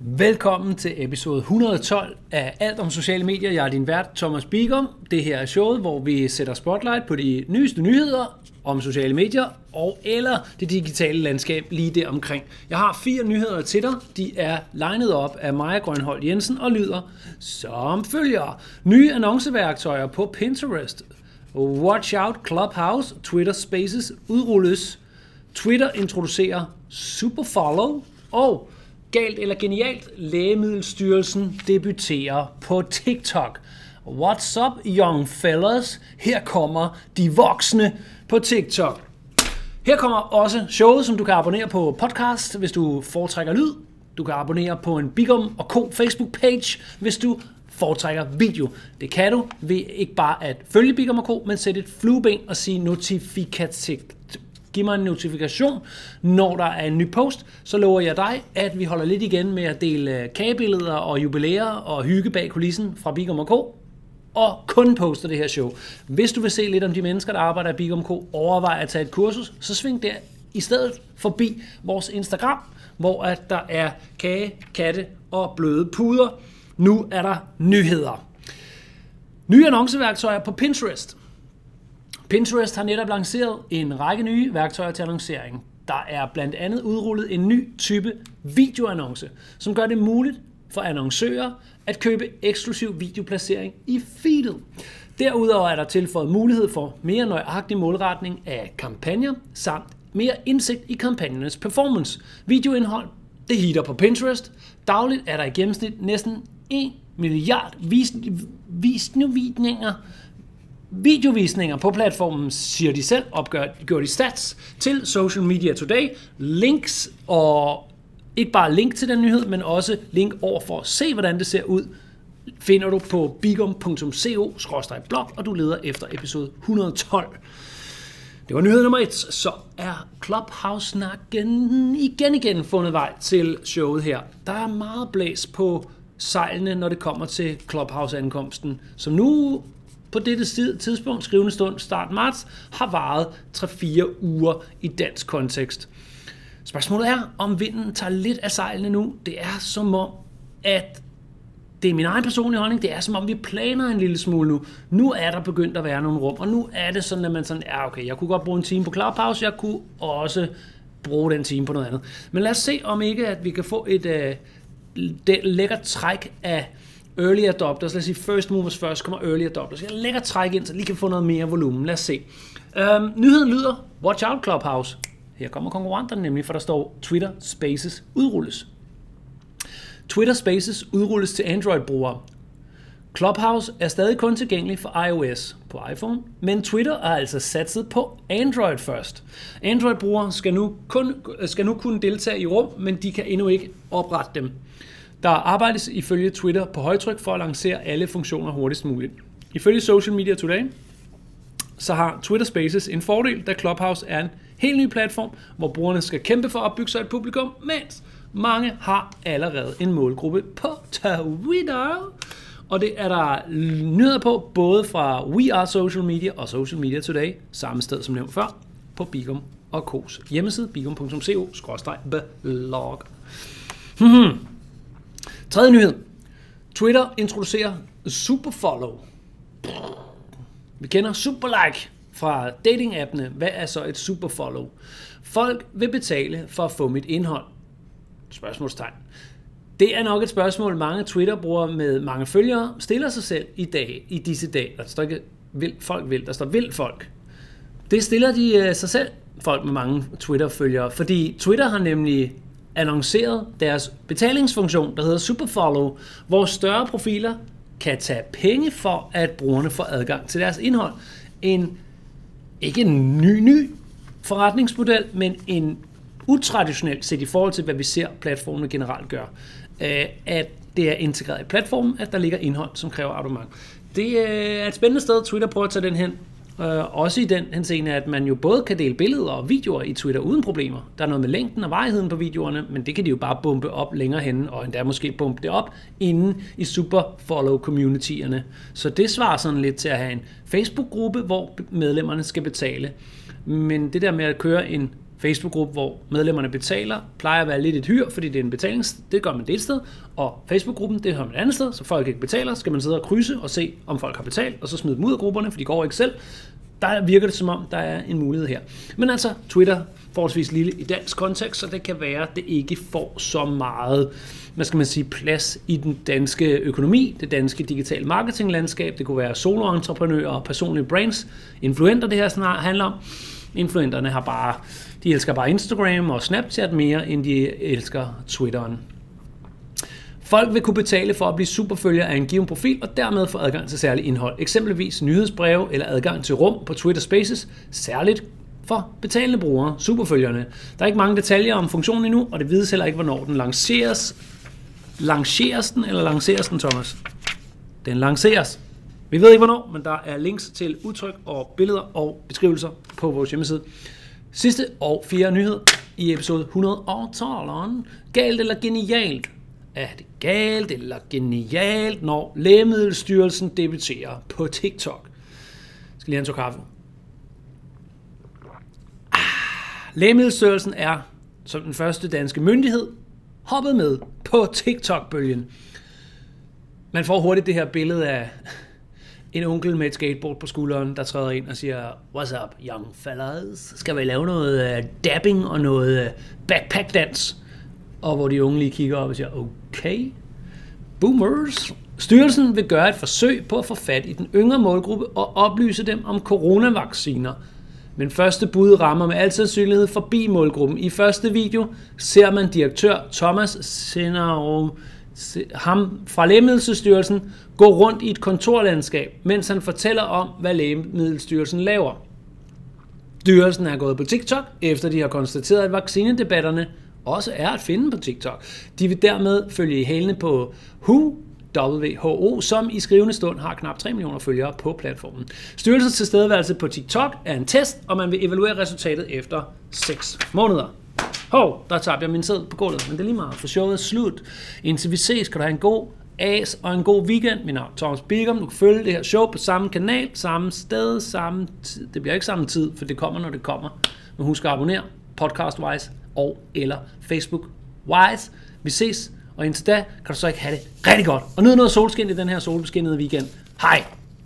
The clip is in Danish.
Velkommen til episode 112 af Alt om sociale medier. Jeg er din vært, Thomas Bigum. Det her er showet, hvor vi sætter spotlight på de nyeste nyheder om sociale medier og eller det digitale landskab lige der omkring. Jeg har fire nyheder til dig. De er legnet op af Maja Grønhold Jensen og lyder som følger. Nye annonceværktøjer på Pinterest. Watch out Clubhouse, Twitter Spaces udrulles. Twitter introducerer Superfollow og Galt eller genialt, Lægemiddelstyrelsen debuterer på TikTok. What's up, young fellas? Her kommer de voksne på TikTok. Her kommer også showet, som du kan abonnere på podcast, hvis du foretrækker lyd. Du kan abonnere på en Bigum og Co. Facebook-page, hvis du foretrækker video. Det kan du ved ikke bare at følge Bigum og Co., men sætte et flueben og sige notifikativ Giv mig en notifikation, når der er en ny post. Så lover jeg dig, at vi holder lidt igen med at dele øh, kagebilleder og jubilæer og hygge bag kulissen fra Bigum K og kun poster det her show. Hvis du vil se lidt om de mennesker, der arbejder i Bigum K, overvej at tage et kursus, så sving der i stedet forbi vores Instagram, hvor at der er kage, katte og bløde puder. Nu er der nyheder. Nye annonceværktøjer på Pinterest. Pinterest har netop lanceret en række nye værktøjer til annoncering. Der er blandt andet udrullet en ny type videoannonce, som gør det muligt for annoncører at købe eksklusiv videoplacering i feedet. Derudover er der tilføjet mulighed for mere nøjagtig målretning af kampagner, samt mere indsigt i kampagnernes performance. Videoindhold, det hitter på Pinterest. Dagligt er der i gennemsnit næsten 1 milliard visninger videovisninger på platformen, siger de selv, opgør gør de stats til Social Media Today, links og ikke bare link til den nyhed, men også link over for at se, hvordan det ser ud, finder du på bigum.co-blog, og du leder efter episode 112. Det var nyhed nummer et. Så er Clubhouse-snakken igen igen fundet vej til showet her. Der er meget blæs på sejlene, når det kommer til Clubhouse-ankomsten, som nu på dette tidspunkt, skrivende stund, start marts, har varet 3-4 uger i dansk kontekst. Spørgsmålet er, om vinden tager lidt af sejlene nu. Det er som om, at det er min egen personlige holdning, det er som om vi planer en lille smule nu. Nu er der begyndt at være nogle rum, og nu er det sådan, at man sådan, ja okay, jeg kunne godt bruge en time på Clubhouse, jeg kunne også bruge den time på noget andet. Men lad os se, om ikke at vi kan få et øh, det lækkert træk af early adopters, lad os sige first movers først, kommer early adopters. Jeg lægger træk ind, så lige kan få noget mere volumen. Lad os se. Øhm, nyheden lyder, watch out Clubhouse. Her kommer konkurrenterne nemlig, for der står Twitter Spaces udrulles. Twitter Spaces udrulles til Android-brugere. Clubhouse er stadig kun tilgængelig for iOS på iPhone, men Twitter er altså satset på Android først. Android-brugere skal nu, kun, skal nu kunne deltage i rum, men de kan endnu ikke oprette dem. Der arbejdes ifølge Twitter på højtryk for at lancere alle funktioner hurtigst muligt. Ifølge Social Media Today, så har Twitter Spaces en fordel, da Clubhouse er en helt ny platform, hvor brugerne skal kæmpe for at opbygge sig et publikum, mens mange har allerede en målgruppe på Twitter. Og det er der nyheder på, både fra We Are Social Media og Social Media Today, samme sted som nævnt før, på Bigum og Kos hjemmeside, bigum.co-blog. Tredje nyhed. Twitter introducerer Superfollow. Vi kender Superlike fra datingappene. Hvad er så et Superfollow? Folk vil betale for at få mit indhold. Spørgsmålstegn. Det er nok et spørgsmål, mange Twitter-brugere med mange følgere stiller sig selv i dag, i disse dage. Der står ikke vil folk vil, der står vil folk. Det stiller de øh, sig selv, folk med mange Twitter-følgere, fordi Twitter har nemlig annonceret deres betalingsfunktion, der hedder Superfollow, hvor større profiler kan tage penge for, at brugerne får adgang til deres indhold. En, ikke en ny, ny forretningsmodel, men en utraditionel set i forhold til, hvad vi ser platformene generelt gør. Øh, at det er integreret i platformen, at der ligger indhold, som kræver abonnement. Det øh, er et spændende sted, Twitter prøver at tage den hen. Øh, også i den henseende, at man jo både kan dele billeder og videoer i Twitter uden problemer. Der er noget med længden og vejheden på videoerne, men det kan de jo bare bombe op længere henne, og endda måske bombe det op inden i super follow communityerne. Så det svarer sådan lidt til at have en Facebook-gruppe, hvor medlemmerne skal betale. Men det der med at køre en Facebook-gruppe, hvor medlemmerne betaler, plejer at være lidt et hyr, fordi det er en betalings, det gør man det et sted, og Facebook-gruppen, det har man et andet sted, så folk ikke betaler, skal man sidde og krydse og se, om folk har betalt, og så smide dem ud af grupperne, for de går ikke selv. Der virker det som om, der er en mulighed her. Men altså, Twitter forholdsvis lille i dansk kontekst, så det kan være, at det ikke får så meget hvad skal man sige, plads i den danske økonomi, det danske digitale marketinglandskab. Det kunne være soloentreprenører og personlige brands, influenter det her snart handler om. Influenterne har bare, de elsker bare Instagram og Snapchat mere, end de elsker Twitteren. Folk vil kunne betale for at blive superfølger af en given profil og dermed få adgang til særligt indhold, eksempelvis nyhedsbreve eller adgang til rum på Twitter Spaces, særligt for betalende brugere, superfølgerne. Der er ikke mange detaljer om funktionen endnu, og det vides heller ikke, hvornår den lanceres. Lanceres den, eller lanceres den, Thomas? Den lanceres. Vi ved ikke hvornår, men der er links til udtryk og billeder og beskrivelser på vores hjemmeside. Sidste og fjerde nyhed i episode 112. Galt eller genialt? Er det galt eller genialt, når Lægemiddelstyrelsen debuterer på TikTok? Jeg skal lige have en kaffe. Ah, Lægemiddelstyrelsen er, som den første danske myndighed, hoppet med på TikTok-bølgen. Man får hurtigt det her billede af en onkel med et skateboard på skulderen, der træder ind og siger, What's up, young fellas? Skal vi lave noget uh, dabbing og noget uh, backpack-dans? Og hvor de unge lige kigger op og siger, okay, boomers. Styrelsen vil gøre et forsøg på at få fat i den yngre målgruppe og oplyse dem om coronavacciner. Men første bud rammer med al sandsynlighed forbi målgruppen. I første video ser man direktør Thomas Senaro ham fra Lægemiddelstyrelsen gå rundt i et kontorlandskab, mens han fortæller om, hvad Lægemiddelstyrelsen laver. Styrelsen er gået på TikTok, efter de har konstateret, at vaccinedebatterne også er at finde på TikTok. De vil dermed følge i hælene på WHO, WHO, som i skrivende stund har knap 3 millioner følgere på platformen. Styrelsens tilstedeværelse på TikTok er en test, og man vil evaluere resultatet efter 6 måneder. Hov, der tabte jeg min sæd på gulvet, men det er lige meget, for showet er slut. Indtil vi ses, skal du have en god as og en god weekend. Mit navn er Thomas Bigum. Du kan følge det her show på samme kanal, samme sted, samme tid. Det bliver ikke samme tid, for det kommer, når det kommer. Men husk at abonnere podcast-wise og eller Facebook-wise. Vi ses, og indtil da kan du så ikke have det rigtig godt. Og nyd noget solskin i den her solbeskinnede weekend. Hej!